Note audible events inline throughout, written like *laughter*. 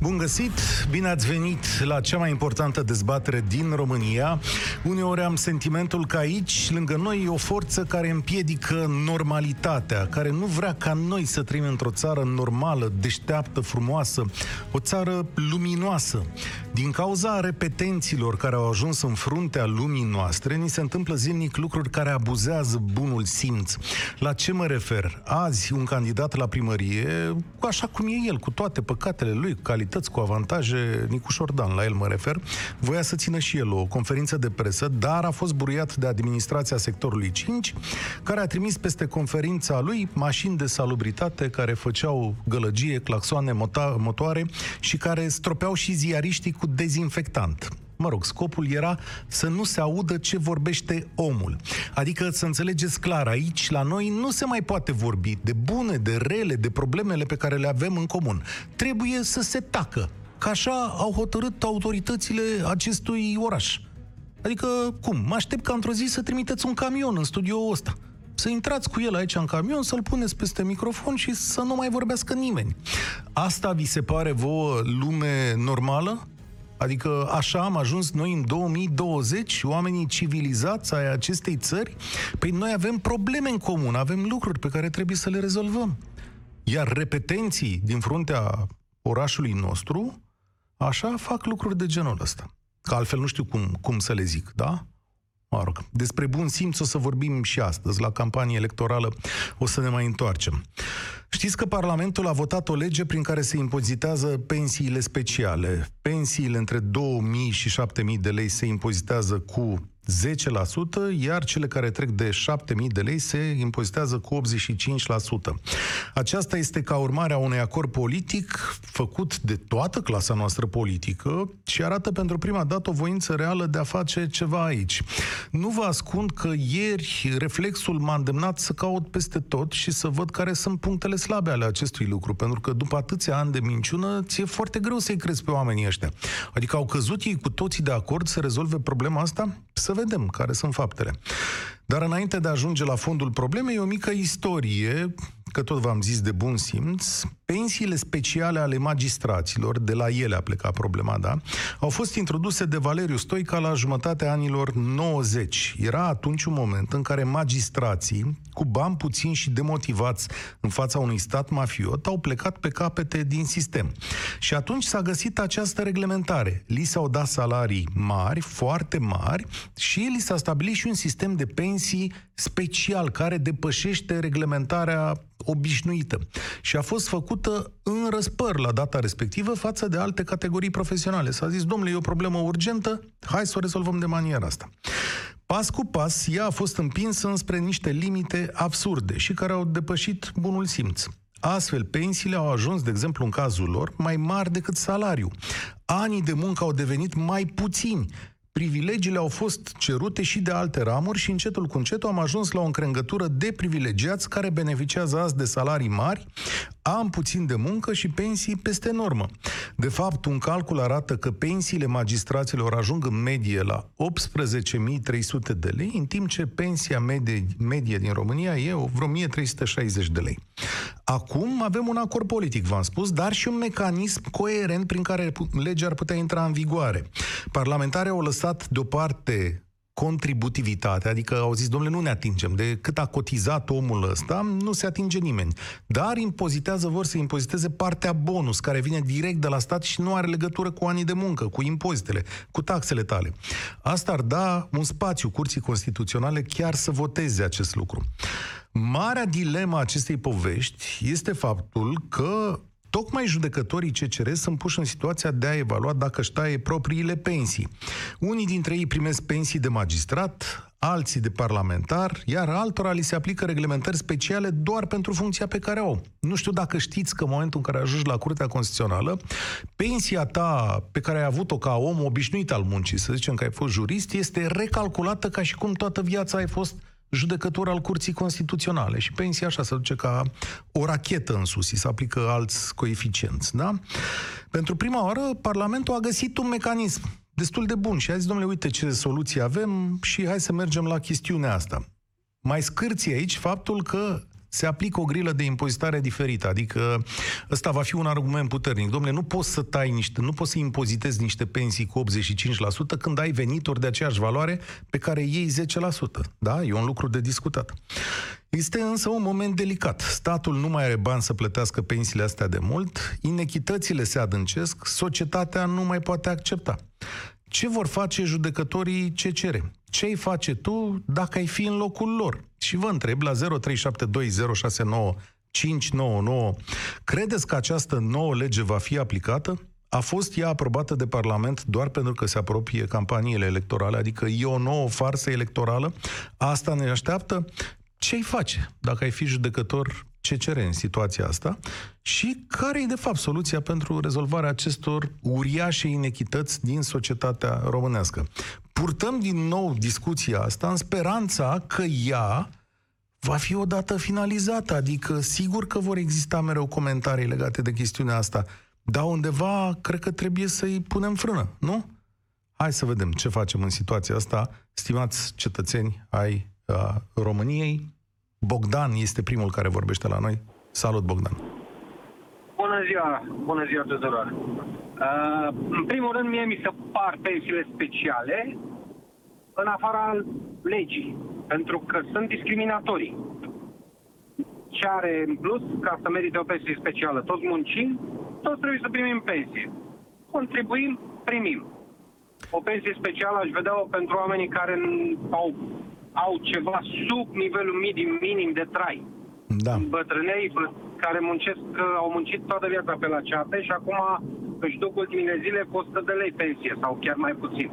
Bun găsit! Bine ați venit la cea mai importantă dezbatere din România. Uneori am sentimentul că aici, lângă noi, e o forță care împiedică normalitatea, care nu vrea ca noi să trăim într-o țară normală, deșteaptă, frumoasă, o țară luminoasă. Din cauza repetenților care au ajuns în fruntea lumii noastre, ni se întâmplă zilnic lucruri care abuzează bunul simț. La ce mă refer? Azi, un candidat la primărie, așa cum e el, cu toate păcatele lui, cu calități, cu avantaje, Nicu Șordan, la el mă refer, voia să țină și el o conferință de presă, dar a fost buriat de administrația sectorului 5, care a trimis peste conferința lui mașini de salubritate care făceau gălăgie, claxoane, motoare și care stropeau și ziariștii cu dezinfectant. Mă rog, scopul era să nu se audă ce vorbește omul. Adică să înțelegeți clar, aici la noi nu se mai poate vorbi de bune, de rele, de problemele pe care le avem în comun. Trebuie să se tacă. Că așa au hotărât autoritățile acestui oraș. Adică, cum? Mă aștept ca într-o zi să trimiteți un camion în studioul ăsta să intrați cu el aici în camion, să-l puneți peste microfon și să nu mai vorbească nimeni. Asta vi se pare vouă lume normală? Adică așa am ajuns noi în 2020, oamenii civilizați ai acestei țări? Păi noi avem probleme în comun, avem lucruri pe care trebuie să le rezolvăm. Iar repetenții din fruntea orașului nostru, așa fac lucruri de genul ăsta. Că altfel nu știu cum, cum să le zic, da? Mă rog, despre bun simț o să vorbim și astăzi, la campanie electorală o să ne mai întoarcem. Știți că Parlamentul a votat o lege prin care se impozitează pensiile speciale. Pensiile între 2000 și 7000 de lei se impozitează cu 10%, iar cele care trec de 7.000 de lei se impozitează cu 85%. Aceasta este ca urmare a unui acord politic făcut de toată clasa noastră politică și arată pentru prima dată o voință reală de a face ceva aici. Nu vă ascund că ieri reflexul m-a îndemnat să caut peste tot și să văd care sunt punctele slabe ale acestui lucru, pentru că după atâția ani de minciună, ți-e foarte greu să-i crezi pe oamenii ăștia. Adică au căzut ei cu toții de acord să rezolve problema asta? Să vedem care sunt faptele. Dar înainte de a ajunge la fondul problemei, o mică istorie, că tot v-am zis de bun simț, pensiile speciale ale magistraților, de la ele a plecat problema, da, au fost introduse de Valeriu Stoica la jumătatea anilor 90. Era atunci un moment în care magistrații, cu bani puțini și demotivați în fața unui stat mafiot, au plecat pe capete din sistem. Și atunci s-a găsit această reglementare. Li s-au dat salarii mari, foarte mari, și li s-a stabilit și un sistem de pensii special care depășește reglementarea obișnuită. Și a fost făcută în răspăr la data respectivă față de alte categorii profesionale. S-a zis, domnule, e o problemă urgentă, hai să o rezolvăm de maniera asta. Pas cu pas, ea a fost împinsă înspre niște limite absurde și care au depășit bunul simț. Astfel, pensiile au ajuns, de exemplu, în cazul lor, mai mari decât salariu. Anii de muncă au devenit mai puțini, privilegiile au fost cerute și de alte ramuri și încetul cu încetul am ajuns la o încrengătură de privilegiați care beneficiază azi de salarii mari, am puțin de muncă și pensii peste normă. De fapt, un calcul arată că pensiile magistraților ajung în medie la 18.300 de lei, în timp ce pensia medie, medie din România e vreo 1.360 de lei. Acum avem un acord politic, v-am spus, dar și un mecanism coerent prin care legea ar putea intra în vigoare. Parlamentarii au lăsat deoparte contributivitatea, adică au zis, domnule, nu ne atingem, de cât a cotizat omul ăsta, nu se atinge nimeni. Dar impozitează, vor să impoziteze partea bonus, care vine direct de la stat și nu are legătură cu anii de muncă, cu impozitele, cu taxele tale. Asta ar da un spațiu curții constituționale chiar să voteze acest lucru. Marea dilema acestei povești este faptul că Tocmai judecătorii CCR sunt puși în situația de a evalua dacă își taie propriile pensii. Unii dintre ei primesc pensii de magistrat, alții de parlamentar, iar altora li se aplică reglementări speciale doar pentru funcția pe care o au. Nu știu dacă știți că în momentul în care ajungi la Curtea Constituțională, pensia ta pe care ai avut-o ca om obișnuit al muncii, să zicem că ai fost jurist, este recalculată ca și cum toată viața ai fost judecător al Curții Constituționale și pensia așa se duce ca o rachetă în sus, se aplică alți coeficienți, da? Pentru prima oară, Parlamentul a găsit un mecanism destul de bun și a zis, domnule, uite ce soluție avem și hai să mergem la chestiunea asta. Mai scârție aici faptul că se aplică o grilă de impozitare diferită. Adică ăsta va fi un argument puternic. Domnule, nu poți să tai niște, nu poți să impozitezi niște pensii cu 85% când ai venituri de aceeași valoare pe care iei 10%. Da? E un lucru de discutat. Este însă un moment delicat. Statul nu mai are bani să plătească pensiile astea de mult, inechitățile se adâncesc, societatea nu mai poate accepta. Ce vor face judecătorii CCR? Ce ai face tu dacă ai fi în locul lor? Și vă întreb la 0372069599, credeți că această nouă lege va fi aplicată? A fost ea aprobată de Parlament doar pentru că se apropie campaniile electorale, adică e o nouă farsă electorală? Asta ne așteaptă? Ce-ai face dacă ai fi judecător ce cere în situația asta și care e, de fapt, soluția pentru rezolvarea acestor uriașe inechități din societatea românească. Purtăm din nou discuția asta în speranța că ea va fi odată finalizată, adică sigur că vor exista mereu comentarii legate de chestiunea asta, dar undeva cred că trebuie să-i punem frână, nu? Hai să vedem ce facem în situația asta, stimați cetățeni ai uh, României, Bogdan este primul care vorbește la noi. Salut, Bogdan! Bună ziua! Bună ziua tuturor! Uh, în primul rând, mie mi se par pensiile speciale în afara legii, pentru că sunt discriminatorii. Ce are în plus ca să merite o pensie specială? Toți muncim, toți trebuie să primim pensie. Contribuim, primim. O pensie specială aș vedea-o pentru oamenii care au au ceva sub nivelul minim, minim de trai. Da. Bătrânei care muncesc, au muncit toată viața pe la ceate și acum își duc ultimile zile cu 100 de lei pensie sau chiar mai puțin.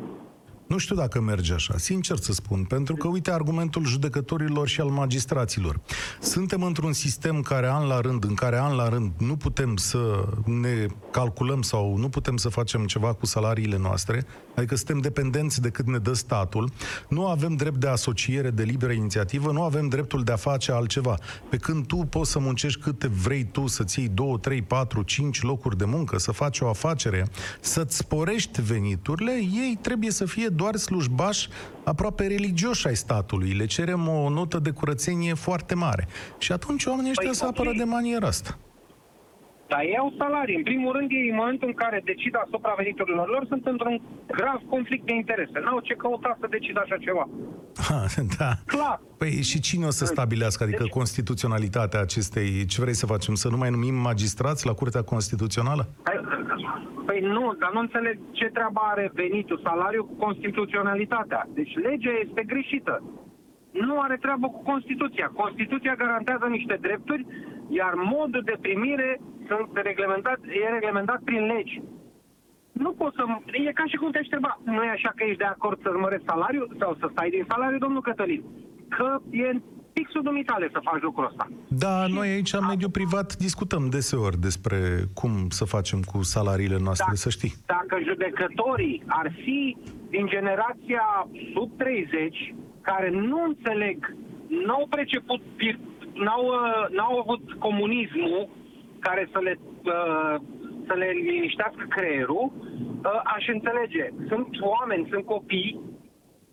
Nu știu dacă merge așa, sincer să spun, pentru că uite argumentul judecătorilor și al magistraților. Suntem într-un sistem care an la rând, în care an la rând nu putem să ne calculăm sau nu putem să facem ceva cu salariile noastre, adică suntem dependenți de cât ne dă statul, nu avem drept de asociere de liberă inițiativă, nu avem dreptul de a face altceva. Pe când tu poți să muncești câte vrei tu, să-ți iei 2, 3, 4, 5 locuri de muncă, să faci o afacere, să-ți sporești veniturile, ei trebuie să fie doar slujbași aproape religioși ai statului. Le cerem o notă de curățenie foarte mare. Și atunci oamenii ăștia păi, se apără de maniera asta. Dar ei au salarii. În primul rând, ei, în momentul în care decid asupra veniturilor lor, sunt într-un grav conflict de interese. N-au ce căuta să decid așa ceva. Ha, *laughs* da. Clar. Păi și cine o să stabilească, adică deci... constituționalitatea acestei, ce vrei să facem, să nu mai numim magistrați la Curtea Constituțională? Păi nu, dar nu înțeleg ce treabă are venitul, salariul cu constituționalitatea. Deci legea este greșită. Nu are treabă cu Constituția. Constituția garantează niște drepturi, iar modul de primire sunt reglementat, e reglementat prin legi. Nu poți să... E ca și cum te întreba, nu e așa că ești de acord să-ți mărești salariul sau să stai din salariu, domnul Cătălin? Că e fixul dumitale să faci lucrul ăsta. Da, și noi aici, în mediul privat, discutăm deseori despre cum să facem cu salariile noastre, dacă, să știi. Dacă judecătorii ar fi din generația sub 30, care nu înțeleg, n-au preceput, n-au, uh, n-au avut comunismul care să le, uh, să le liniștească creierul, uh, aș înțelege. Sunt oameni, sunt copii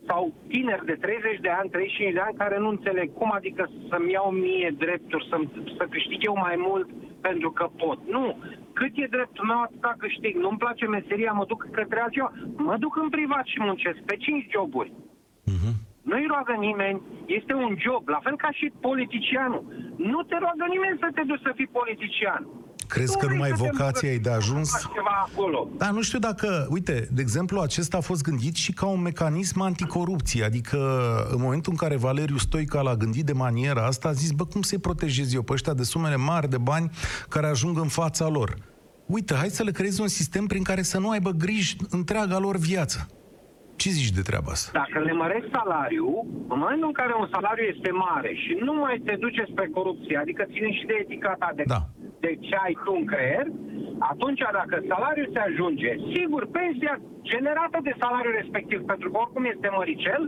sau tineri de 30 de ani, 35 de ani care nu înțeleg cum adică să-mi iau mie drepturi, să, să câștig eu mai mult pentru că pot. Nu. Cât e dreptul meu, atâta câștig. Nu-mi place meseria, mă duc către altceva. Mă duc în privat și muncesc pe 5 joburi. Uh-huh. Nu-i roagă nimeni, este un job, la fel ca și politicianul. Nu te roagă nimeni să te duci să fii politician. Crezi că numai vocația e de ajuns? Da, nu știu dacă... Uite, de exemplu, acesta a fost gândit și ca un mecanism anticorupție. Adică, în momentul în care Valeriu Stoica l-a gândit de maniera asta, a zis, bă, cum să-i protejez eu pe ăștia de sumele mari de bani care ajung în fața lor? Uite, hai să le creezi un sistem prin care să nu aibă griji întreaga lor viață. Ce zici de treaba asta? Dacă le mărești salariul, în momentul în care un salariu este mare și nu mai te duce spre corupție, adică ține și de etica ta, de, da. De ce ai tu în creier, atunci dacă salariul se ajunge, sigur, pensia generată de salariul respectiv, pentru că oricum este măricel,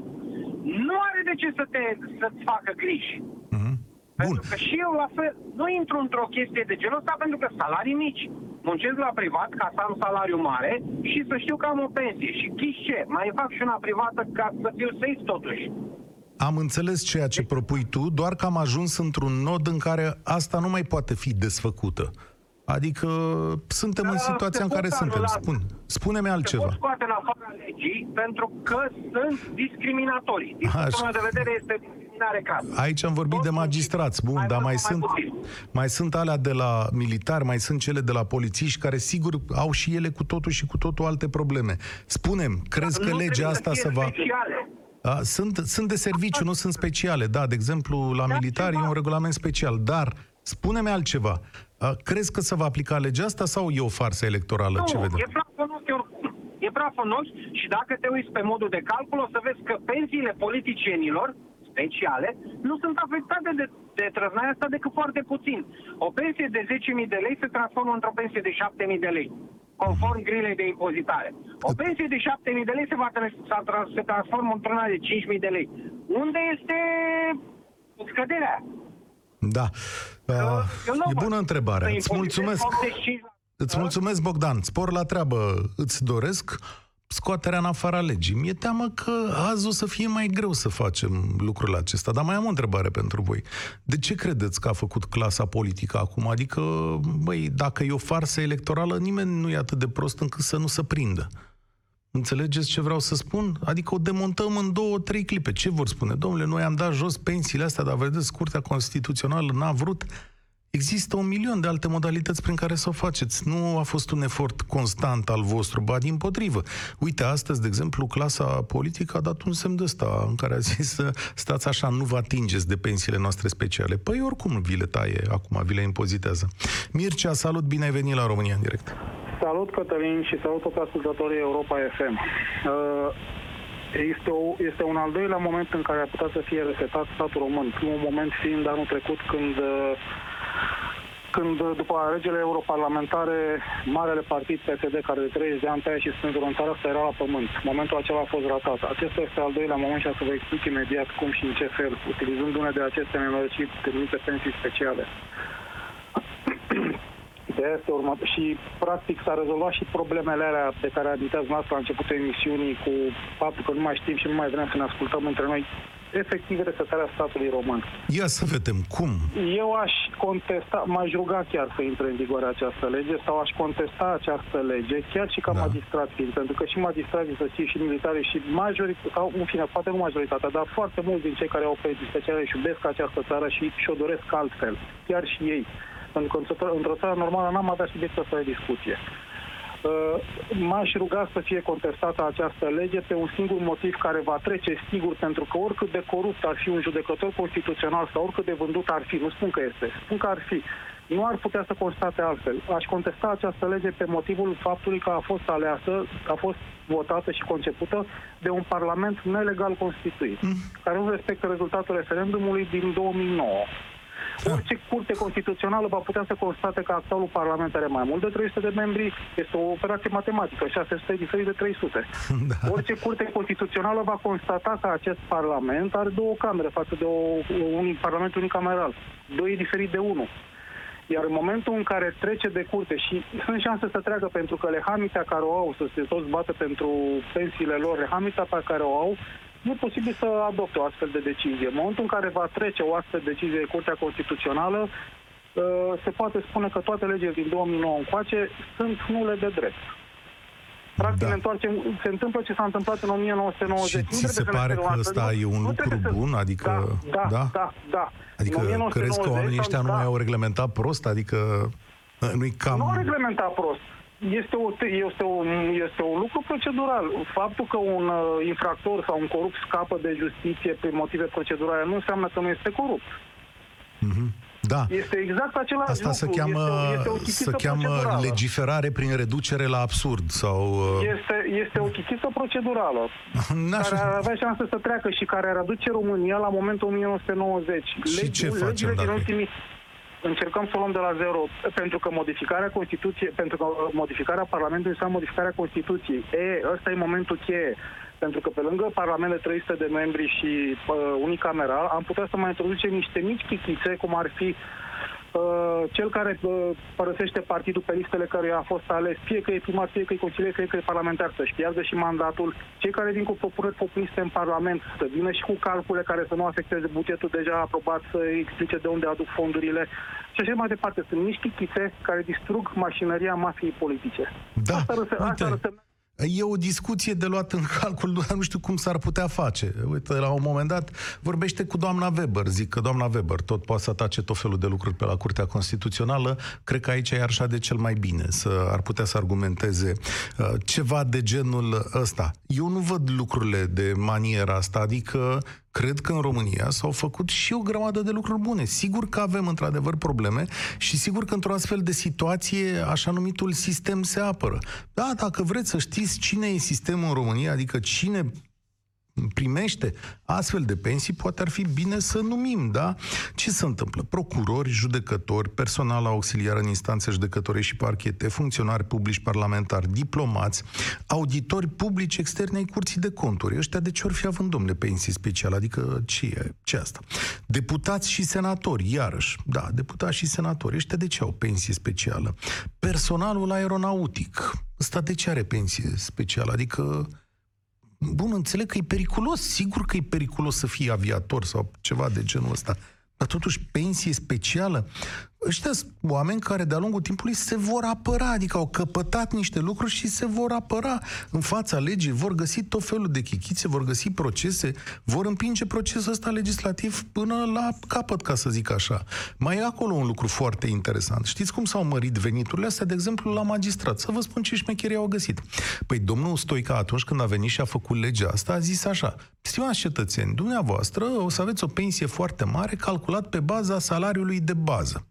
nu are de ce să te, să-ți facă griji. Mm-hmm. Pentru că și eu la fel, nu intru într-o chestie de genul ăsta pentru că salarii mici muncesc la privat ca să am salariu mare și să știu că am o pensie. Și ghiși ce? Mai fac și una privată ca să fiu safe totuși. Am înțeles ceea ce propui tu, doar că am ajuns într-un nod în care asta nu mai poate fi desfăcută. Adică suntem în Da, situația se în care pot suntem. anula. Spun, spune-mi Se altceva. pot scoate în afara legii pentru că sunt discriminatorii. Din Așa. punctul meu de vedere este discriminare gravă. Aici am vorbit de Toți magistrați, bun, mai dar mult mai sau sunt, mai puțin. mai sunt alea de la militari, mai sunt cele de la polițiști, care sigur au și ele cu totul și cu totul alte probleme. Spunem, crezi că Nu legea trebuie asta să se fie va... Speciale. A, sunt, sunt de serviciu, nu sunt speciale. Da, de exemplu, la Da, militari e ceva. un regulament special. Dar, spune-mi altceva. A, crezi că se va aplica legea asta sau e o farsă electorală? Ce Nu, vedem? e praf în ochi oricum. E praf în ochi și dacă te uiți pe modul de calcul, o să vezi că pensiile politicienilor speciale nu sunt afectate de, de trăznaia asta decât foarte puțin. O pensie de 10.000 de lei se transformă într-o pensie de 7.000 de lei, conform grilei de impozitare. O pensie de 7.000 de lei se, va tra- s-a tra- se transformă într-una de 5.000 de lei. Unde este scăderea? Da. A, Eu nu e văd bună întrebare. să Îți impozitezi mulțumesc. 85%. Îți mulțumesc, Bogdan. Spor la treabă. Îți doresc scoaterea în afara legii. Mi-e teamă că azi o să fie mai greu să facem lucrul acesta. Dar mai am o întrebare pentru voi. De ce credeți că a făcut clasa politică acum? Adică, băi, dacă e o farsă electorală, nimeni nu e atât de prost încât să nu se prindă. Înțelegeți ce vreau să spun? Adică o demontăm în două, trei clipe. Ce vor spune? Domnule, noi am dat jos pensiile astea, dar vedeți, Curtea Constituțională n-a vrut. Există un milion de alte modalități prin care să o faceți. Nu a fost un efort constant al vostru, ba din potrivă. Uite, astăzi, de exemplu, clasa politică a dat un semn de ăsta în care a zis să *laughs* stați așa, nu vă atingeți de pensiile noastre speciale. Păi oricum vi le taie, acum vi le impozitează. Mircea, salut, bine ai venit la România în direct. Salut Cătălin și salut toți ascultătorii Europa FM. Uh, Este, o, este un al doilea moment în care ar putea să fie resetat statul român. Primul moment fiind anul trecut când, uh, când uh, după alegerile europarlamentare, marele partid PSD, care de 30 de ani tăia și strângură în țară, asta era la pământ. Momentul acela a fost ratat. Acesta este al doilea moment și o să vă explic imediat cum și în ce fel, utilizând une de aceste nenorociri denumite pensii speciale. Ideea este următă și practic s-a rezolvat și problemele alea pe care aminteați noastră la începutul emisiunii cu faptul că nu mai știm și nu mai vrem să ne ascultăm între noi efectiv resetarea statului român. Ia să vedem cum. Eu aș contesta, m-aș ruga chiar să intre în vigoare această lege sau aș contesta această lege, chiar și ca Da. da. magistrat fiind, pentru că și magistrații să știu și militari și majoritatea, sau în fine, poate nu majoritatea, dar foarte mulți din cei care au pensii speciale își iubesc această țară și și-o doresc altfel, chiar și ei. Pentru că într-o țară- într-o țară normală n-am avea subiectul ăsta de discuție. Uh, M-aș ruga să fie contestată această lege pe un singur motiv care va trece sigur, pentru că oricât de corupt ar fi un judecător constituțional sau oricât de vândut ar fi, nu spun că este, spun că ar fi, nu ar putea să constate altfel. Aș contesta această lege pe motivul faptului că a fost aleasă, a fost votată și concepută de un parlament nelegal constituit, care nu respectă rezultatul referendumului din 2009. Orice curte constituțională va putea să constate că actualul parlament are mai mult de 300 de membri, este o operație matematică, 600 diferit de 300. *laughs* Da. Orice curte constituțională va constata că acest parlament are două camere față de o, un parlament unicameral. Doi e diferit de unul. Iar în momentul în care trece de curte și sunt șanse să treacă pentru că lehamita care o au, să se toți bată pentru pensiile lor, lehamita pe care o au, nu e posibil să adopte o astfel de decizie. În momentul în care va trece o astfel de decizie de Curtea Constituțională, uh, se poate spune că toate legile din 2009 încoace sunt nule de drept. Practic Da. ne întoarcem, se întâmplă ce s-a întâmplat în 1990. Și Nu ți trebuie se să ne pare sperăm că astfel, ăsta nu- e un nu lucru trebuie să- bun? Adică, da, da, da? da, da. Adică În crezi că 1990 oamenii ăștia nu da. mai au reglementat prost? Adică uh, nu-i cam... Nu au reglementat prost. Este, o, este, un, este un lucru procedural. Faptul că un uh, infractor sau un corupt scapă de justiție prin motive procedurale nu înseamnă că nu este corupt. Da. Este exact același Asta lucru. se cheamă, este, o- este o se chitiță cheamă procedurală. legiferare prin reducere la absurd sau... uh, Este, este o chitiță procedurală *laughs* n-aș- care ar avea șanse să treacă și care ar aduce România la momentul 1990. Și ce facem legile din dacă- ultimii încercăm să o luăm de la zero, pentru că modificarea Constituției, pentru că modificarea Parlamentului înseamnă modificarea Constituției. E, ăsta e momentul cheie. Pentru că pe lângă Parlament de 300 de membri și uh, unicameral, am putea să mai introducem niște mici chichițe, cum ar fi uh, cel care uh, părăsește partidul pe listele care a fost ales, fie că e primar, fie că e consilier, fie că e parlamentar, să-și piardă și mandatul. Cei care vin cu propuneri populiste în Parlament să vină și cu calcule care să nu afecteze bugetul deja aprobat, să explice de unde aduc fondurile și așa mai departe. Sunt niște chițe care distrug mașinăria mafiei politice. Da, asta răse, uite. asta răse... E o discuție de luat în calcul, dar nu știu cum s-ar putea face. Uite, la un moment dat vorbește cu doamna Weber, zic că doamna Weber tot poate să atace tot felul de lucruri pe la Curtea Constituțională. Cred că aici e așa de cel mai bine, să ar putea să argumenteze uh, ceva de genul ăsta. Eu nu văd lucrurile de maniera asta, adică cred că în România s-au făcut și o grămadă de lucruri bune. Sigur că avem într-adevăr probleme și sigur că într-o astfel de situație așa numitul sistem se apără. Da, dacă vreți să știți cine e sistemul în România, adică cine primește astfel de pensii, poate ar fi bine să numim, da? Ce se întâmplă? Procurori, judecători, personal auxiliar în instanțe judecătorii și parchete, funcționari publici parlamentari, diplomați, auditori publici externe ai curții de conturi. Ăștia de ce ori fi având, domnule, pensii speciale? Adică ce e? Ce asta? Deputați și senatori, iarăși. Da, deputați și senatori. Ăștia de ce au pensie specială? Personalul aeronautic. Ăsta de ce are pensie specială? Adică Bun, înțeleg că e periculos, sigur că e periculos să fii aviator sau ceva de genul ăsta, dar totuși pensie specială ăștia sunt oameni care de-a lungul timpului se vor apăra, adică au căpătat niște lucruri și se vor apăra în fața legii, vor găsi tot felul de chichițe, vor găsi procese, vor împinge procesul ăsta legislativ până la capăt, ca să zic așa. Mai e acolo un lucru foarte interesant. Știți cum s-au mărit veniturile astea, de exemplu, la magistrat? Să vă spun ce șmecherii au găsit. Păi domnul Stoica, atunci când a venit și a făcut legea asta, a zis așa, stimați cetățeni, dumneavoastră o să aveți o pensie foarte mare calculat pe baza salariului de bază.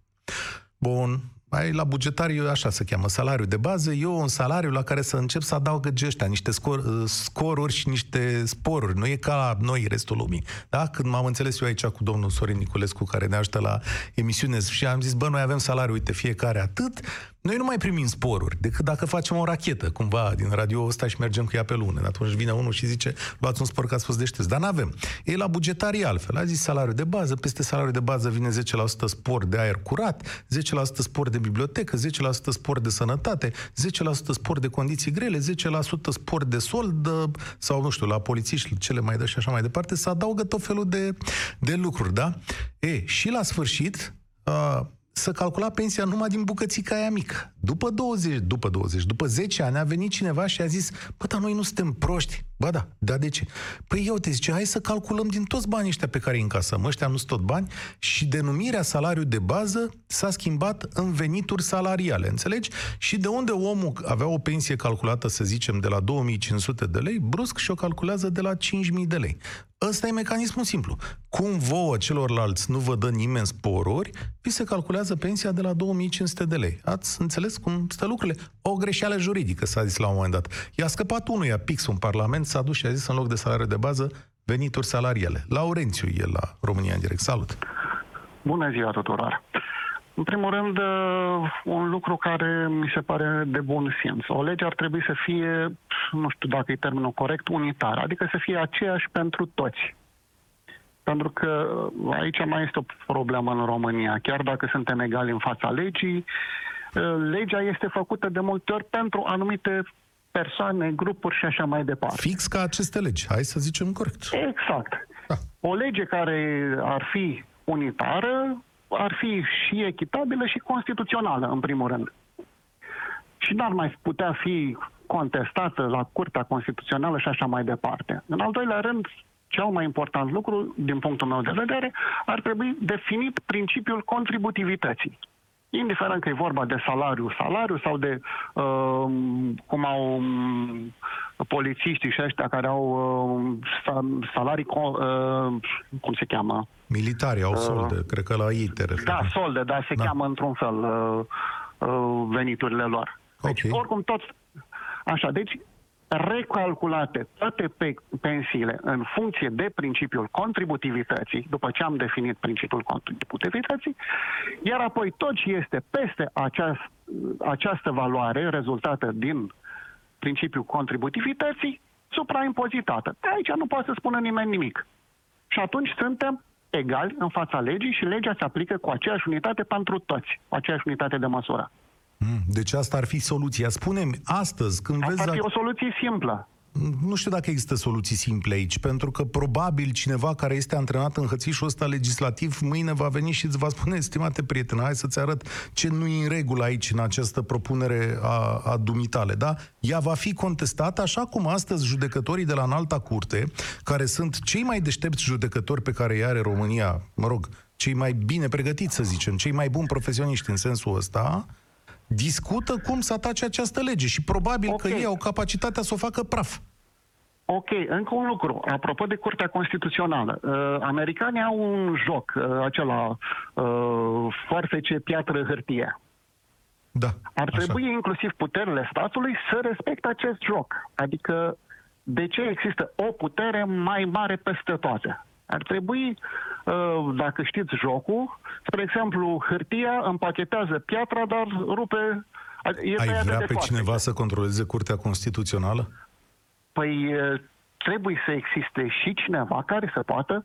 Bun, mai la bugetariu așa se cheamă, salariu de bază, eu un salariu la care să încep să adaugă ăștia, niște scor, uh, scoruri și niște sporuri. Nu e ca la noi, restul lumii. Da? Când m-am înțeles eu aici cu domnul Sorin Niculescu, care ne ajută la emisiune, și am zis, bă, noi avem salariu, uite, fiecare atât, noi nu mai primim sporuri, decât dacă facem o rachetă, cumva, din radio ăsta și mergem cu ea pe lună. Atunci vine unul și zice, luați un spor că ați fost deștepți. Dar nu avem. E la bugetarii altfel. A zis salariu de bază, peste salariu de bază vine 10% spor de aer curat, 10% spor de bibliotecă, 10% spor de sănătate, 10% spor de condiții grele, 10% spor de sold sau, nu știu, la polițiști, cele mai dă și așa mai departe, să adaugă tot felul de, de lucruri, da? E, și la sfârșit, uh, să calcula pensia numai din bucățica aia mică. După 20, după 20, după 10 ani a venit cineva și a zis, bă, dar noi nu suntem proști. Bă, da, da, de ce? Păi eu te zice, hai să calculăm din toți banii ăștia pe care îi încasăm. Ăștia nu sunt tot bani și denumirea salariu de bază s-a schimbat în venituri salariale, înțelegi? Și de unde omul avea o pensie calculată, să zicem, de la 2500 de lei, brusc și o calculează de la 5000 de lei. Ăsta e mecanismul simplu. Cum vouă celorlalți nu vă dă nimeni sporuri, vi se calculează pensia de la 2500 de lei. Ați înțeles cum stă lucrurile? O greșeală juridică, s-a zis la un moment dat. I-a scăpat unuia pix un parlament, s-a dus și a zis în loc de salariu de bază, venituri salariale. Laurențiu e la România în direct. Salut! Bună ziua tuturor! În primul rând, un lucru care mi se pare de bun simț. O lege ar trebui să fie, nu știu dacă e termenul corect, unitar, adică să fie aceeași pentru toți. Pentru că aici mai este o problemă în România. Chiar dacă suntem egali în fața legii, legea este făcută de multe ori pentru anumite persoane, grupuri și așa mai departe. Fix ca aceste legi, hai să zicem corect. Exact. Da. O lege care ar fi unitară ar fi și echitabilă și constituțională, în primul rând. Și n-ar mai putea fi contestată la Curtea Constituțională și așa mai departe. În al doilea rând, cel mai important lucru, din punctul meu de vedere, ar trebui definit principiul contributivității indiferent că e vorba de salariu, salariu sau de uh, cum au um, polițiștii și ăștia care au uh, salarii, uh, cum se cheamă? Militari au uh, solde, uh, cred că la ei te referi. Da, solde, dar se da. cheamă într-un fel uh, uh, veniturile lor. Deci, okay. oricum, tot Așa, deci recalculate toate pe pensiile în funcție de principiul contributivității, după ce am definit principiul contributivității, iar apoi tot ce este peste aceast, această valoare rezultată din principiul contributivității, supraimpozitată. Aici nu poate să spună nimeni nimic. Și atunci suntem egali în fața legii și legea se aplică cu aceeași unitate pentru toți, cu aceeași unitate de măsură. Mm, Deci asta ar fi soluția. Spune-mi, astăzi, când Asta vezi... ar fi la- o soluție simplă. Nu știu dacă există soluții simple aici, pentru că probabil cineva care este antrenat în hățișul ăsta legislativ mâine va veni și îți va spune, stimate prieten, hai să-ți arăt ce nu e în regulă aici în această propunere a, a dumitale, da? Ea va fi contestată așa cum astăzi judecătorii de la înalta curte, care sunt cei mai deștepți judecători pe care îi are România, mă rog, cei mai bine pregătiți, să zicem, cei mai buni profesioniști în sensul ăsta, discută cum să atace această lege și probabil Ok. că ei au capacitatea să o facă praf. Ok, încă un lucru. Apropo de Curtea Constituțională, uh, americanii au un joc, uh, acela uh, foarfece, piatră, hârtie. Da. Ar așa. trebui inclusiv puterile statului să respecte acest joc. Adică, de ce există o putere mai mare peste toate? Ar trebui, uh, dacă știți jocul, spre exemplu, hârtia împachetează piatra, dar rupe... E Ai tăiată vrea de pe foarfece. cineva să controleze Curtea Constituțională? Păi e, trebuie să existe și cineva care să poată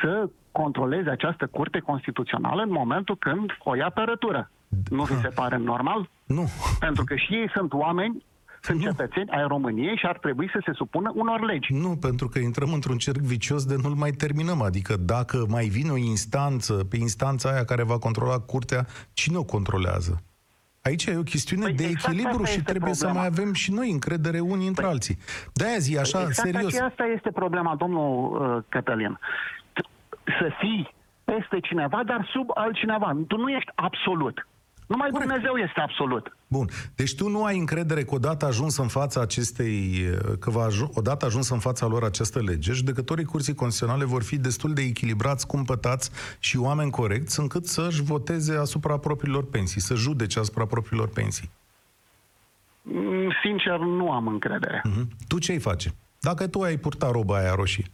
să controleze această curte constituțională în momentul când o ia pe rătură. Nu vi se pare normal? *laughs* Nu. Pentru că și ei sunt oameni, sunt Nu. cetățeni ai României și ar trebui să se supună unor legi. Nu, pentru că intrăm într-un cerc vicios de nu-l mai terminăm. Adică dacă mai vine o instanță, pe instanța aia care va controla curtea, cine o controlează? Aici e o chestiune Păi de exact echilibru asta și este trebuie să problema. mai avem și noi încredere unii între alții. De-aia zi așa, exact serios. aceea asta este problema, domnul uh, Cătălin. Să fii peste cineva, dar sub altcineva. Tu nu ești absolut. Numai Corect. Dumnezeu este absolut. Bun. Deci tu nu ai încredere că odată ajuns în fața acestei, că va aju- odată ajuns în fața lor această lege, judecătorii Curții Constituționale vor fi destul de echilibrați, cumpătați și oameni corecți încât să-și voteze asupra propriilor pensii, să judece asupra propriilor pensii. Mm, Sincer, nu am încredere. Mhm. Tu ce-ai face? Dacă tu ai purta roba aia roșie,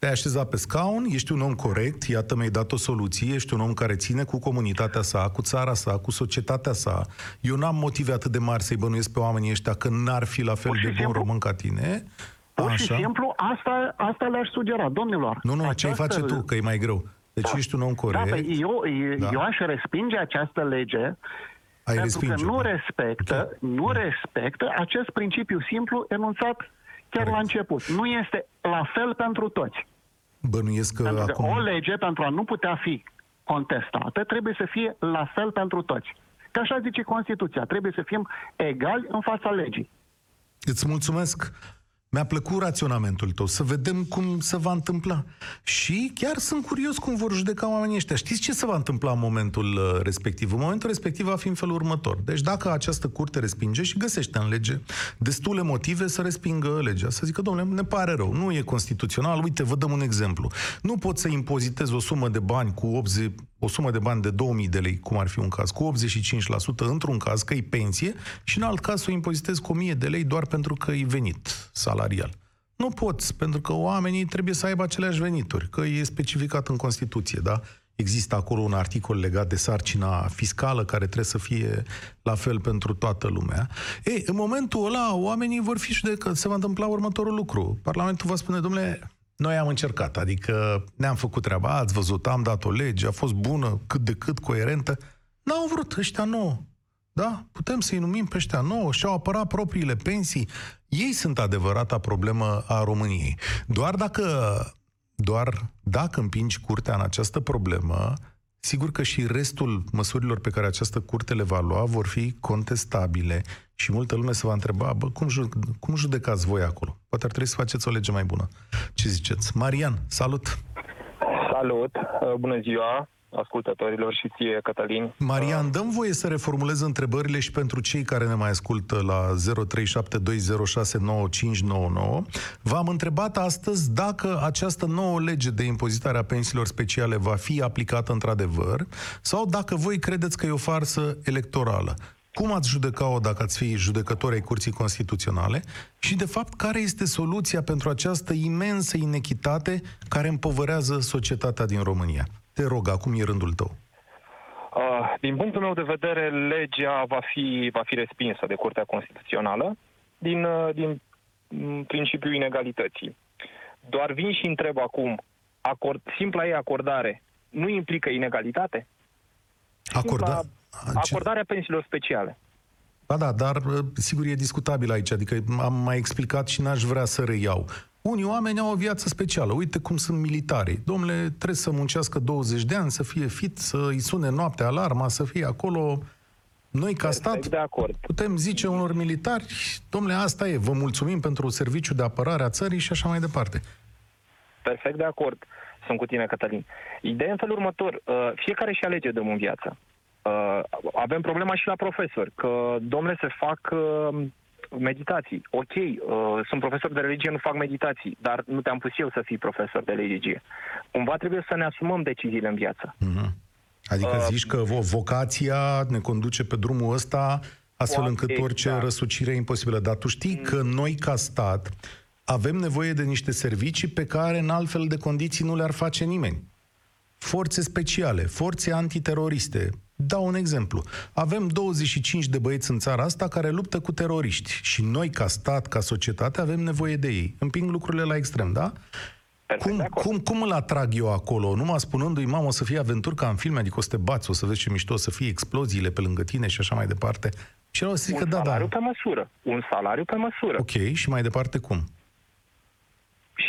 te-ai așezat pe scaun, ești un om corect, iată mi-ai dat o soluție, ești un om care ține cu comunitatea sa, cu țara sa, cu societatea sa. Eu n-am motive atât de mari să-i bănuiesc pe oamenii ăștia că n-ar fi la fel Pur și de bun simplu- român ca tine. Pur și simplu, asta, asta le-aș sugera, domnilor. Nu, nu, ce-ai Această- face tu, că e mai greu. Deci Da. ești un om corect, Da, păi eu, eu, Da. eu aș respinge această lege ai pentru respinge că nu respectă, nu respectă acest principiu simplu enunțat chiar Corect. la început. Nu este la fel pentru toți. Bănuiesc că Pentru că acum... o lege, pentru a nu putea fi contestată, trebuie să fie la fel pentru toți. Că așa zice Constituția, trebuie să fim egali în fața legii. Îți mulțumesc. Mi-a plăcut raționamentul tău, să vedem cum se va întâmpla. Și chiar sunt curios cum vor judeca oamenii ăștia. Știți ce se va întâmpla în momentul uh, respectiv? În momentul respectiv va fi în felul următor. Deci dacă această curte respinge și găsește în lege destule motive să respingă legea, să zică, domnule, ne pare rău, nu e constituțional, uite, vă dăm un exemplu. Nu pot să impozitez o sumă de bani cu 80, o sumă de bani de 2000 de lei, cum ar fi un caz, cu 85% într-un caz că e pensie și în alt caz să o impozitez cu 1000 de lei doar pentru că e venit salarial. Nu poți, pentru că oamenii trebuie să aibă aceleași venituri, că e specificat în Constituție, da? Există acolo un articol legat de sarcina fiscală care trebuie să fie la fel pentru toată lumea. Ei, în momentul ăla, oamenii vor fi judecați. Se va întâmpla următorul lucru. Parlamentul va spune, domnule, noi am încercat, adică ne-am făcut treaba, ați văzut, am dat o lege, a fost bună, cât de cât coerentă. N-au vrut ăștia nouă. Da? Putem să-i numim pe ăștia nouă și-au apărat propriile pensii. Ei sunt adevărata problemă a României. Doar dacă, doar dacă împingi curtea în această problemă, sigur că și restul măsurilor pe care această curte le va lua vor fi contestabile și multă lume se va întreba, bă, cum, ju- cum judecați voi acolo? Poate ar trebui să faceți o lege mai bună. Ce ziceți? Marian, salut! Salut, uh, bună ziua ascultătorilor și ție, Cătălin. Marian, dăm voie să reformulez întrebările și pentru cei care ne mai ascultă la 0372069599. V-am întrebat astăzi dacă această nouă lege de impozitare a pensiilor speciale va fi aplicată într-adevăr sau dacă voi credeți că e o farsă electorală. Cum ați judeca-o dacă ați fi judecători ai Curții Constituționale? Și, de fapt, care este soluția pentru această imensă inechitate care împovărează societatea din România? Te rog, acum e rândul tău. Uh, Din punctul meu de vedere, legea va fi, va fi respinsă de Curtea Constituțională din, uh, din mm, principiul inegalității. Doar vin și întreb acum acord, simpla ei acordare nu implică inegalitate? Acorda... Simpla acordarea pensiilor speciale. Ba da, dar uh, sigur e discutabil aici, adică am mai explicat și n-aș vrea să reiau. Unii oameni au o viață specială. Uite cum sunt militari. Domnule, trebuie să muncească 20 de ani, să fie fit, să îi sune noaptea alarma, să fie acolo. Noi, ca Perfect stat, de acord. putem zice unor militari, domnule, asta e, vă mulțumim pentru serviciu de apărare a țării și așa mai departe. Perfect de acord. Sunt cu tine, Cătălin. Ideea e în felul următor. Uh, Fiecare și alege de în viață. Uh, Avem problema și la profesori, că, domnule, se fac uh, meditații. Ok, uh, sunt profesor de religie, nu fac meditații, dar nu te-am pus eu să fii profesor de religie. Cumva trebuie să ne asumăm deciziile în viață. Mhm. Adică Uh, zici că vo- vocația ne conduce pe drumul ăsta astfel Poate, încât orice exact. răsucire e imposibilă. Dar tu știi că noi, ca stat, avem nevoie de niște servicii pe care în altfel de condiții nu le-ar face nimeni. Forțe speciale, forțe antiteroriste. Dau un exemplu. Avem 25 de băieți în țara asta care luptă cu teroriști și noi, ca stat, ca societate, avem nevoie de ei. Împing lucrurile la extrem, da? Perfect Cum, de acord. cum, cum îl atrag eu acolo? Numai spunându-i, mamă, o să fie aventuri ca în filme, adică o să te bați, o să vezi ce mișto, o să fie exploziile pe lângă tine și așa mai departe. Și el o să zică, Un da, da, salariu pe măsură. Un salariu pe măsură. ok, și mai departe cum?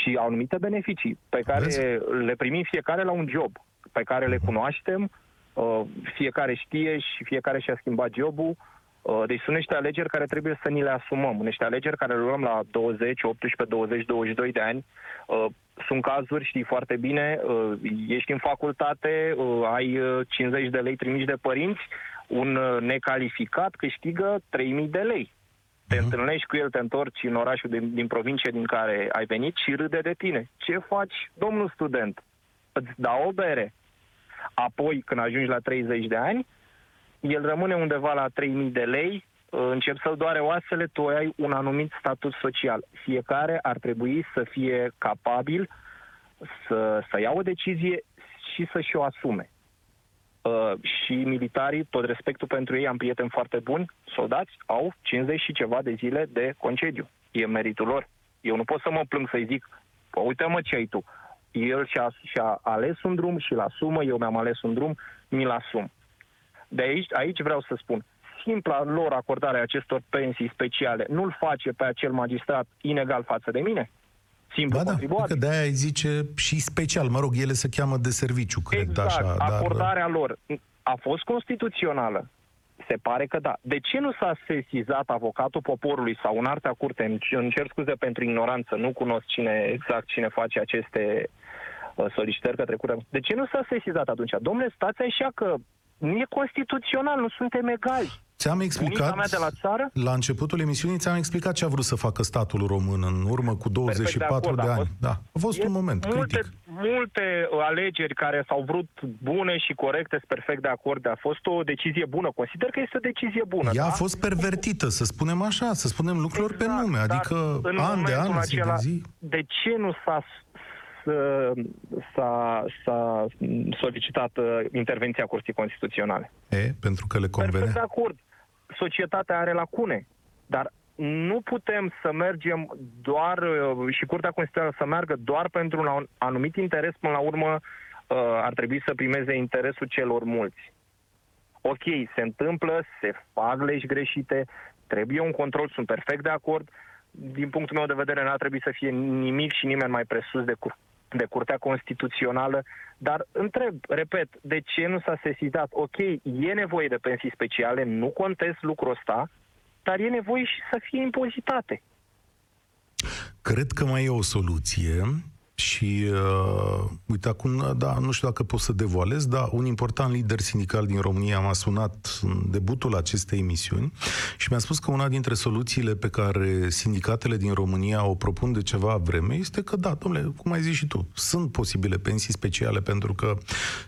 și anumite beneficii pe care Vezi? le primim fiecare la un job, pe care le cunoaștem, uh, fiecare știe și fiecare și-a schimbat jobul. Uh, Deci sunt niște alegeri care trebuie să ni le asumăm, niște alegeri care le luăm la 20, 18, 20, 22 de ani. Uh, Sunt cazuri, știi foarte bine, uh, ești în facultate, uh, ai uh, 50 de lei trimiși de părinți, un uh, necalificat câștigă 3000 de lei. Te Mhm. întâlnești cu el, te întorci în orașul din, din provincie din care ai venit și râde de tine. Ce faci, domnul student? Îți dau o bere. Apoi, când ajungi la 30 de ani, el rămâne undeva la 3000 de lei, încep să-l doare oasele, tu ai un anumit statut social. Fiecare ar trebui să fie capabil să, să ia o decizie și să-și o asume. Uh, și militarii, tot respectul pentru ei, am prieteni foarte buni, soldați, au 50 și ceva de zile de concediu. E meritul lor. Eu nu pot să mă plâng să-i zic, "Pă, uite-mă ce ai tu. El și-a, și-a ales un drum și-l asumă, eu mi-am ales un drum, mi-l asum. De aici, aici vreau să spun, simpla lor acordare a acestor pensii speciale nu-l face pe acel magistrat inegal față de mine? Simplu Ba da, contribuabil. că de-aia îi zice și special, mă rog, ele se cheamă de serviciu, cred, Exact, așa, dar... acordarea lor a fost constituțională. Se pare că da. De ce nu s-a sesizat avocatul poporului sau în artea curte? Îmi îmi cer scuze pentru ignoranță, nu cunosc cine exact cine face aceste uh, solicitări către curte. De ce nu s-a sesizat atunci? Domnule, stați așa că nu e constituțional, nu suntem egali. Ți-am Bunica explicat, mea de la țară? la începutul emisiunii, ți-am explicat ce a vrut să facă statul român în urmă cu 24 acord, de a ani. fost- Da, a fost E un moment multe, critic. multe uh, alegeri care s-au vrut bune și corecte, sunt perfect de acord. A fost o decizie bună. Consider că este o decizie bună. Ea da? a fost pervertită, să spunem așa, să spunem lucrurilor pe Exact, nume, dar adică în an de momentul an, zi de acela, zi. De ce nu s-a, s- s-a, s-a solicitat uh, intervenția Curții Constituționale? E, pentru că le Perfect de convenea. acord. Societatea are lacune, dar nu putem să mergem doar uh, și Curtea Constituțională să meargă doar pentru un anumit interes, până la urmă uh, ar trebui să primeze interesul celor mulți. Ok, se întâmplă, se fac legi greșite, trebuie un control, sunt perfect de acord. Din punctul meu de vedere, n-ar trebui să fie nimic și nimeni mai presus de, cur- de Curtea Constituțională, dar întreb, repet, de ce nu s-a sesizat? Ok, e nevoie de pensii speciale, nu contest lucrul ăsta, dar e nevoie și să fie impozitate. Cred că mai e o soluție și, uh, uite, acum, da, nu știu dacă pot să devoalez, dar un important lider sindical din România m-a sunat în debutul acestei emisiuni și mi-a spus că una dintre soluțiile pe care sindicatele din România o propun de ceva vreme este că, da, domnule, cum ai zis și tu, sunt posibile pensii speciale pentru că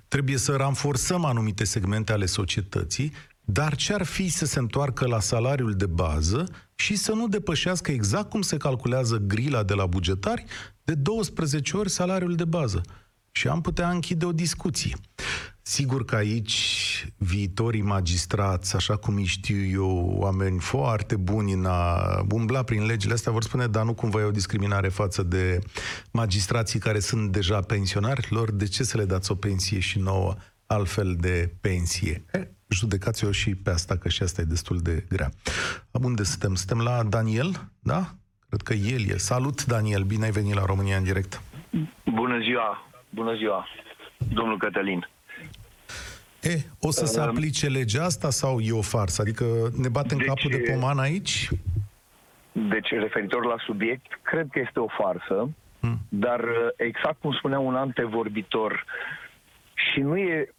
trebuie să ranforsăm anumite segmente ale societății, dar ce-ar fi să se întoarcă la salariul de bază și să nu depășească exact cum se calculează grila de la bugetari de 12 ori salariul de bază? Și am putea închide o discuție. Sigur că aici viitorii magistrați, așa cum îi știu eu, oameni foarte buni în a umbla prin legile astea, vor spune, dar nu cumva e o discriminare față de magistrații care sunt deja pensionari, lor de ce să le dați o pensie și nouă altfel de pensie? Eh, judecați-o și pe asta, că și asta e destul de grea. Unde suntem? Suntem la Daniel, da? Cred că el e. Salut, Daniel, bine ai venit la România în direct. Bună ziua, bună ziua, domnul Cătălin. E, o să se aplice legea asta sau e o farsă? Adică ne batem deci, capul de poman aici? Deci, referitor la subiect, cred că este o farsă, hmm. dar exact cum spunea un antevorbitor, și nu e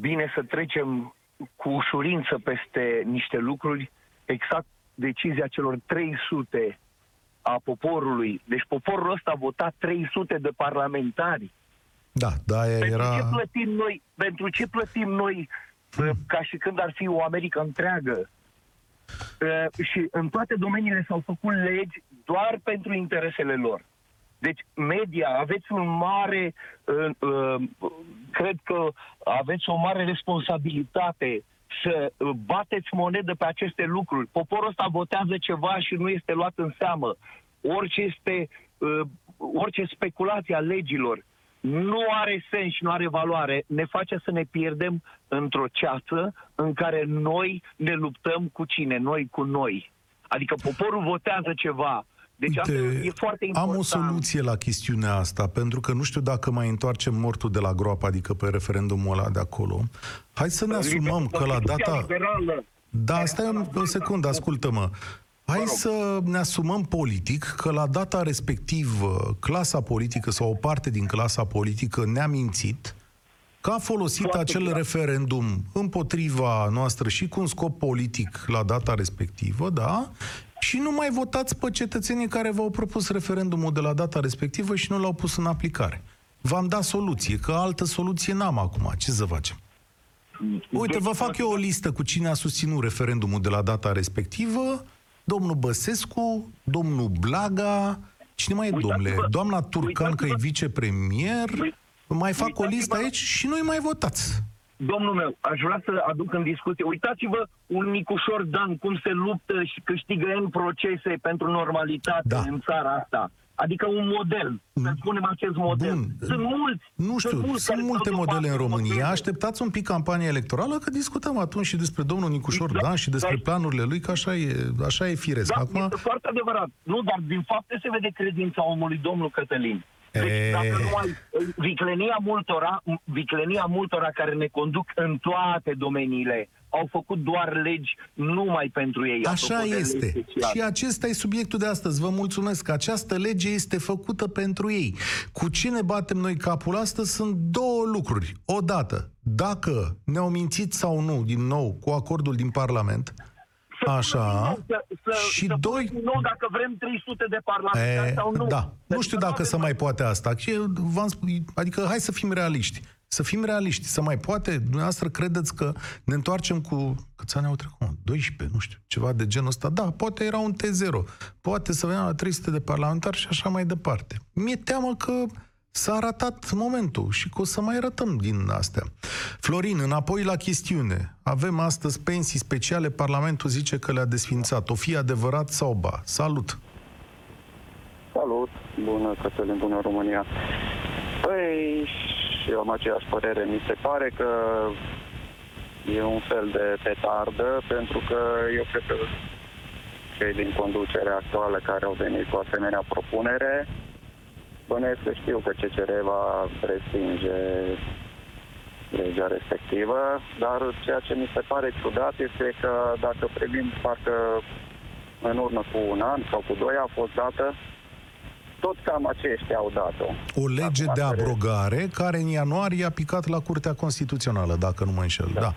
bine să trecem cu ușurință peste niște lucruri, exact decizia celor 300 a poporului. Deci poporul ăsta a votat 300 de parlamentari. Da, da, pentru era... Ce plătim noi, pentru ce plătim noi hmm. ca și când ar fi o America întreagă? Uh, și în toate domeniile s-au făcut legi doar pentru interesele lor. Deci, media, aveți un mare, uh, uh, cred că aveți o mare responsabilitate să bateți monedă pe aceste lucruri. Poporul ăsta votează ceva și nu este luat în seamă. Orice este, orice speculație a legilor nu are sens și nu are valoare, ne face să ne pierdem într-o ceață în care noi ne luptăm cu cine? Noi cu noi. Adică poporul votează ceva, deci Uite, e foarte important. Am o soluție la chestiunea asta, pentru că nu știu dacă mai întoarcem mortul de la groapă, adică pe referendumul ăla de acolo. Hai să ne asumăm că la data... Da, stai o secundă, ascultă-mă. Hai să ne asumăm politic că la data respectivă clasa politică sau o parte din clasa politică ne-a mințit, că a folosit Foarte acel clar. referendum împotriva noastră și cu un scop politic la data respectivă, da? Și nu mai votați pe cetățenii care v-au propus referendumul de la data respectivă și nu l-au pus în aplicare. V-am dat soluție, că altă soluție n-am acum. Ce să facem? Uite, vă fac eu o listă cu cine a susținut referendumul de la data respectivă domnul Băsescu, domnul Blaga, cine mai e, domnule? Doamna Turcan, că e vicepremier. Mai fac o listă aici și nu-i mai votați. Domnul meu, aș vrea să aduc în discuție. Uitați-vă un micușor Dan cum se luptă și câștigă în procese pentru normalitate da. în țara asta. Adică un model, să spunem acest model. Bun. Sunt mulți. Nu știu, sunt, mulți sunt multe modele în România. Așteptați un pic campania electorală, că discutăm atunci și despre domnul Nicușor exact. Dan și despre exact. planurile lui, că așa e, așa e firesc. Da, Acum... este foarte adevărat. Nu, dar din fapte se vede credința omului, domnul Cătălin. Deci, dacă nu ai viclenia multora, viclenia multora care ne conduc în toate domeniile, au făcut doar legi numai pentru ei. Așa este. Și acesta e subiectul de astăzi. Vă mulțumesc că această lege este făcută pentru ei. Cu ce ne batem noi capul astăzi sunt două lucruri. Odată, dacă ne-au mințit sau nu, din nou, cu acordul din Parlament, să Așa. Să, să, și să doi... Nu, dacă vrem 300 de parlamentari sau nu. Da. Nu știu dacă se mai poate asta. Adică hai să fim realiști. Să fim realiști. Să mai poate, dumneavoastră credeți că ne întoarcem cu... Câți ani au trecut? 12, nu știu, ceva de genul ăsta. Da, poate era un T0. Poate să venim la 300 de parlamentari și așa mai departe. Mi-e teamă că s-a ratat momentul și că o să mai ratăm din astea. Florin, înapoi la chestiune. Avem astăzi pensii speciale, Parlamentul zice că le-a desfințat. O fi adevărat sau ba? Salut! Salut! Bună, Cătălin, bună România! Păi, și eu am aceeași părere. Mi se pare că e un fel de petardă, pentru că eu cred că cei din conducerea actuală care au venit cu asemenea propunere, bănuiesc că știu că CCR va respinge legea respectivă, dar ceea ce mi se pare ciudat este că dacă privim parcă în urmă cu un an sau cu doi a fost dată tot cam aceștia au dat-o. O lege Acum de abrogare care în ianuarie a picat la Curtea Constituțională, dacă nu mă înșel. Da. da.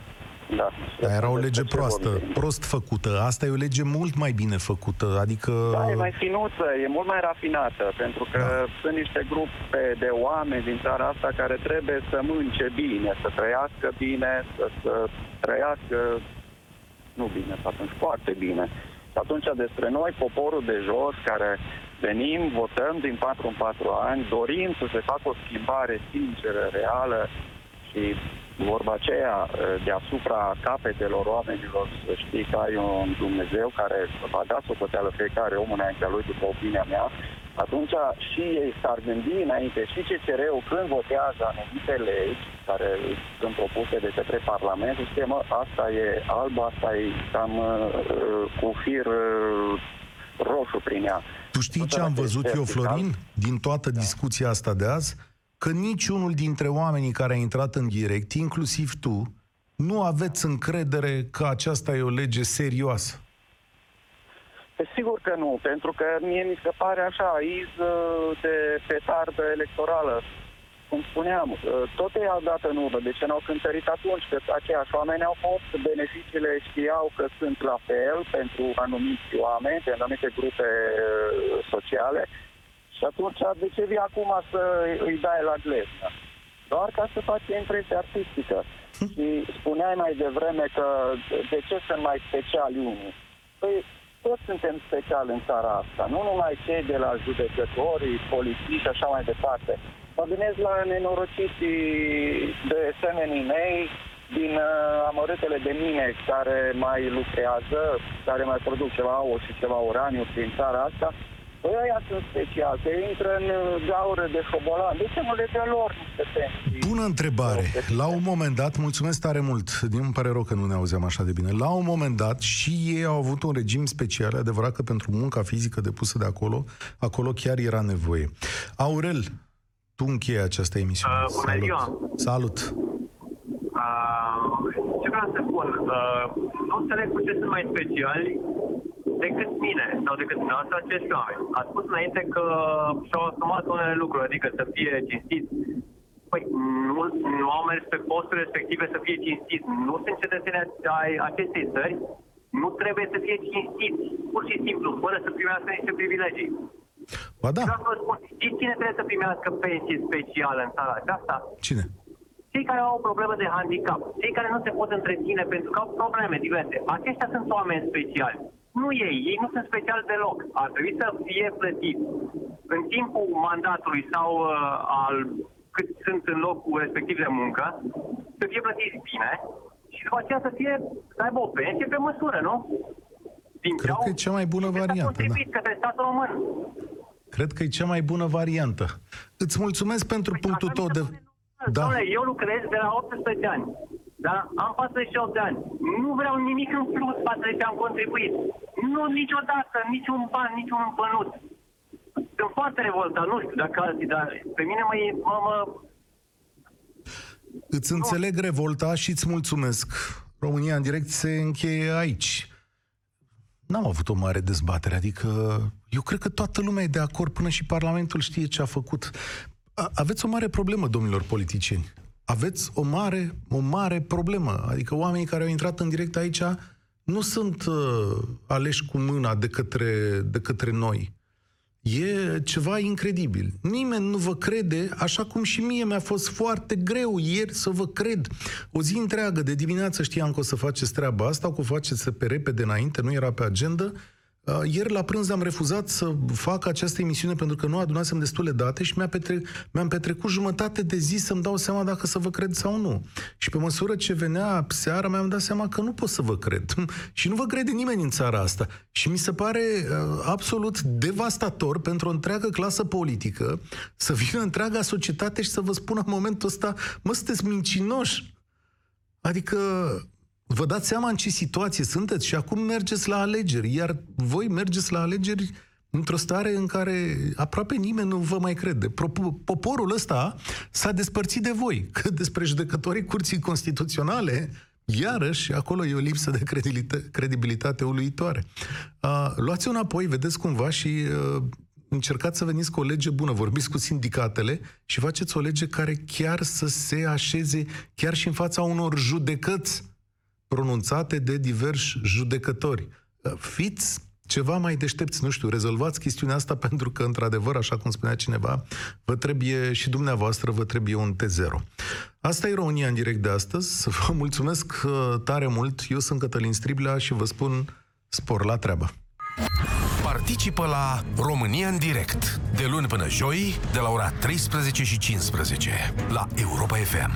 Da. Dar era o lege proastă, prost făcută. Asta e o lege mult mai bine făcută, adică... Da, e mai finuță, e mult mai rafinată, pentru că da. sunt niște grupe de oameni din țara asta care trebuie să mânce bine, să trăiască bine, să, să trăiască, nu bine, atunci foarte bine. Și atunci despre noi, poporul de jos, care venim, votăm din 4 în 4 ani, dorim să se facă o schimbare sinceră, reală și și vorba aceea, deasupra capetelor oamenilor, să știi că ai un Dumnezeu care va da socoteală fiecare om înaintea lui, după opinia mea, atunci și ei s-ar gândi înainte și CCR-ul când votează anumite legi care sunt propuse de către Parlament, zice, mă, asta e alb, asta e cam uh, cu fir uh, roșu prin ea. Tu știi ce am văzut eu, Florin, din toată Da. discuția asta de azi? Că niciunul dintre oamenii care a intrat în direct, inclusiv tu, nu aveți încredere că aceasta e o lege serioasă. Pe Sigur că nu, pentru că mie mi se pare așa, iz uh, de petardă electorală. Cum spuneam, uh, tot ei au dat în urmă. De ce n-au cântărit atunci? Că aceiași oameni au fost, beneficiile știau că sunt la fel pentru anumiți oameni, pentru anumite grupe uh, sociale. Și atunci, de ce vii acum să îi dai la gleznă? Doar ca să faci impresie artistică. Și spuneai mai devreme că de ce sunt mai speciali unii? Păi toți suntem speciali în țara asta, nu numai cei de la judecătorii, polițiști și așa mai departe. Mă gândesc la nenorociții de semenii mei din uh, amărâtele de mine care mai lucrează, care mai produc ceva aur și ceva uraniu prin țara asta. Păi ăia sunt speciali, că intră în uh, gaură de șobolan. De ce nu le dă lor niște pensii? Bună întrebare. La un moment dat, mulțumesc tare mult, din îmi pare rău că nu ne auzeam așa de bine. La un moment dat și ei au avut un regim special, e adevărat că pentru munca fizică depusă de acolo, acolo chiar era nevoie. Aurel, tu încheie această emisiune. Uh, bună ziua. Salut! Uh, ce vreau să spun? Uh, nu înțeleg cu ce sunt mai speciali decât mine sau decât dumneavoastră acești oameni. A spus înainte că și-au asumat unele lucruri, adică să fie cinstit. Păi nu, nu au mers pe postul respective să fie cinstit. Nu sunt cetățeni ai acestei țări. Nu trebuie să fie cinstit. Pur și simplu, fără să primească niște privilegii. Ba da, Vreau să vă spun, știți cine trebuie să primească pensie specială în țara aceasta? cine? cei care au o problemă de handicap, cei care nu se pot întreține pentru că au probleme diverse, aceștia sunt oameni speciali. Nu ei, ei nu sunt speciali deloc. Ar trebui să fie plătiți în timpul mandatului sau uh, al cât sunt în locul respectiv de muncă, să fie plătiți bine și după aceea să fie, să aibă o pensie pe măsură, nu? Din Cred că e cea mai bună variantă, da. contribuit către statul român. Cred că e cea mai bună variantă. Îți mulțumesc pentru punctul Așa tău mi se de... pare Da. Domnule, eu lucrez de la 18 ani. Da? Am 48 de ani. Nu vreau nimic în plus față de ce am contribuit. Nu niciodată, niciun ban, niciun bănuț. Sunt foarte revoltat, nu știu dacă alții, dar pe mine mă, mă, mă Îți înțeleg revolta și îți mulțumesc. România în direct se încheie aici. N-am avut o mare dezbatere, adică eu cred că toată lumea e de acord, până și Parlamentul știe ce a făcut. A- aveți o mare problemă, domnilor politicieni. Aveți o mare, o mare problemă. Adică oamenii care au intrat în direct aici nu sunt uh, aleși cu mâna de către, de către noi. E ceva incredibil. Nimeni nu vă crede, așa cum și mie mi-a fost foarte greu ieri să vă cred. O zi întreagă de dimineață știam că o să faceți treaba asta, că o faceți pe repede înainte, nu era pe agenda. Uh, Ieri la prânz am refuzat să fac această emisiune pentru că nu adunasem destule date și mi-a petre- mi-am petrecut jumătate de zi să-mi dau seama dacă să vă cred sau nu. Și pe măsură ce venea seara, mi-am dat seama că nu pot să vă cred. *laughs* și nu vă crede nimeni în țara asta. Și mi se pare uh, absolut devastator pentru o întreagă clasă politică să vină întreaga societate și să vă spună în momentul ăsta, mă, sunteți mincinoși. Adică vă dați seama în ce situație sunteți și acum mergeți la alegeri, iar voi mergeți la alegeri într-o stare în care aproape nimeni nu vă mai crede. Pro- Poporul ăsta s-a despărțit de voi. Că *laughs* despre judecătorii Curții Constituționale, iarăși, acolo e o lipsă de credibilitate, credibilitate uluitoare. Uh, luați-o înapoi, vedeți cumva și uh, încercați să veniți cu o lege bună, vorbiți cu sindicatele și faceți o lege care chiar să se așeze chiar și în fața unor judecăți pronunțate de diversi judecători. Fiți ceva mai deștepți, nu știu, rezolvați chestiunea asta *laughs* pentru că, într-adevăr, așa cum spunea cineva, vă trebuie și dumneavoastră vă trebuie un T0. Asta e România în direct de astăzi. *laughs* Vă mulțumesc uh, tare mult. Eu sunt Cătălin Striblea și vă spun spor la treabă. Participă la România în direct de luni până joi de la ora 13 și 15 la Europa FM.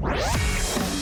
FM.